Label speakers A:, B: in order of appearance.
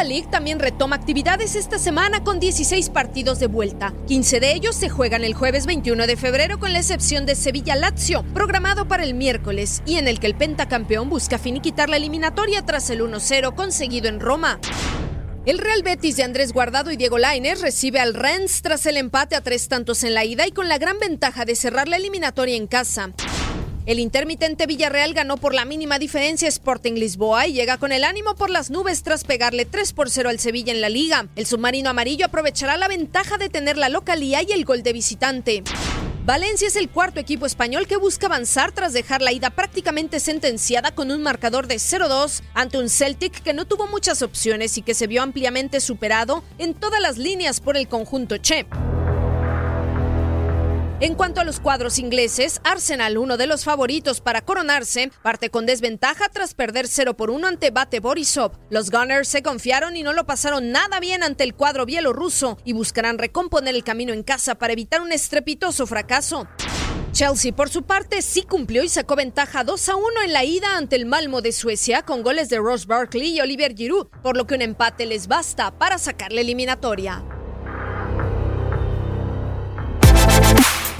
A: Europa League también retoma actividades esta semana con 16 partidos de vuelta. 15 de ellos se juegan el jueves 21 de febrero con la excepción de Sevilla Lazio, programado para el miércoles, y en el que el pentacampeón busca finiquitar la eliminatoria tras el 1-0 conseguido en Roma. El Real Betis de Andrés Guardado y Diego Lainez recibe al Rennes tras el empate a tres tantos en la ida y con la gran ventaja de cerrar la eliminatoria en casa. El intermitente Villarreal ganó por la mínima diferencia Sporting Lisboa y llega con el ánimo por las nubes tras pegarle 3 por 0 al Sevilla en la liga. El submarino amarillo aprovechará la ventaja de tener la localía y el gol de visitante. Valencia es el cuarto equipo español que busca avanzar tras dejar la ida prácticamente sentenciada con un marcador de 0-2 ante un Celtic que no tuvo muchas opciones y que se vio ampliamente superado en todas las líneas por el conjunto Che. En cuanto a los cuadros ingleses, Arsenal, uno de los favoritos para coronarse, parte con desventaja tras perder 0 por 1 ante Bate Borisov. Los Gunners se confiaron y no lo pasaron nada bien ante el cuadro bielorruso y buscarán recomponer el camino en casa para evitar un estrepitoso fracaso. Chelsea, por su parte, sí cumplió y sacó ventaja 2 a 1 en la ida ante el Malmo de Suecia con goles de Ross Barkley y Oliver Giroud, por lo que un empate les basta para sacar la eliminatoria.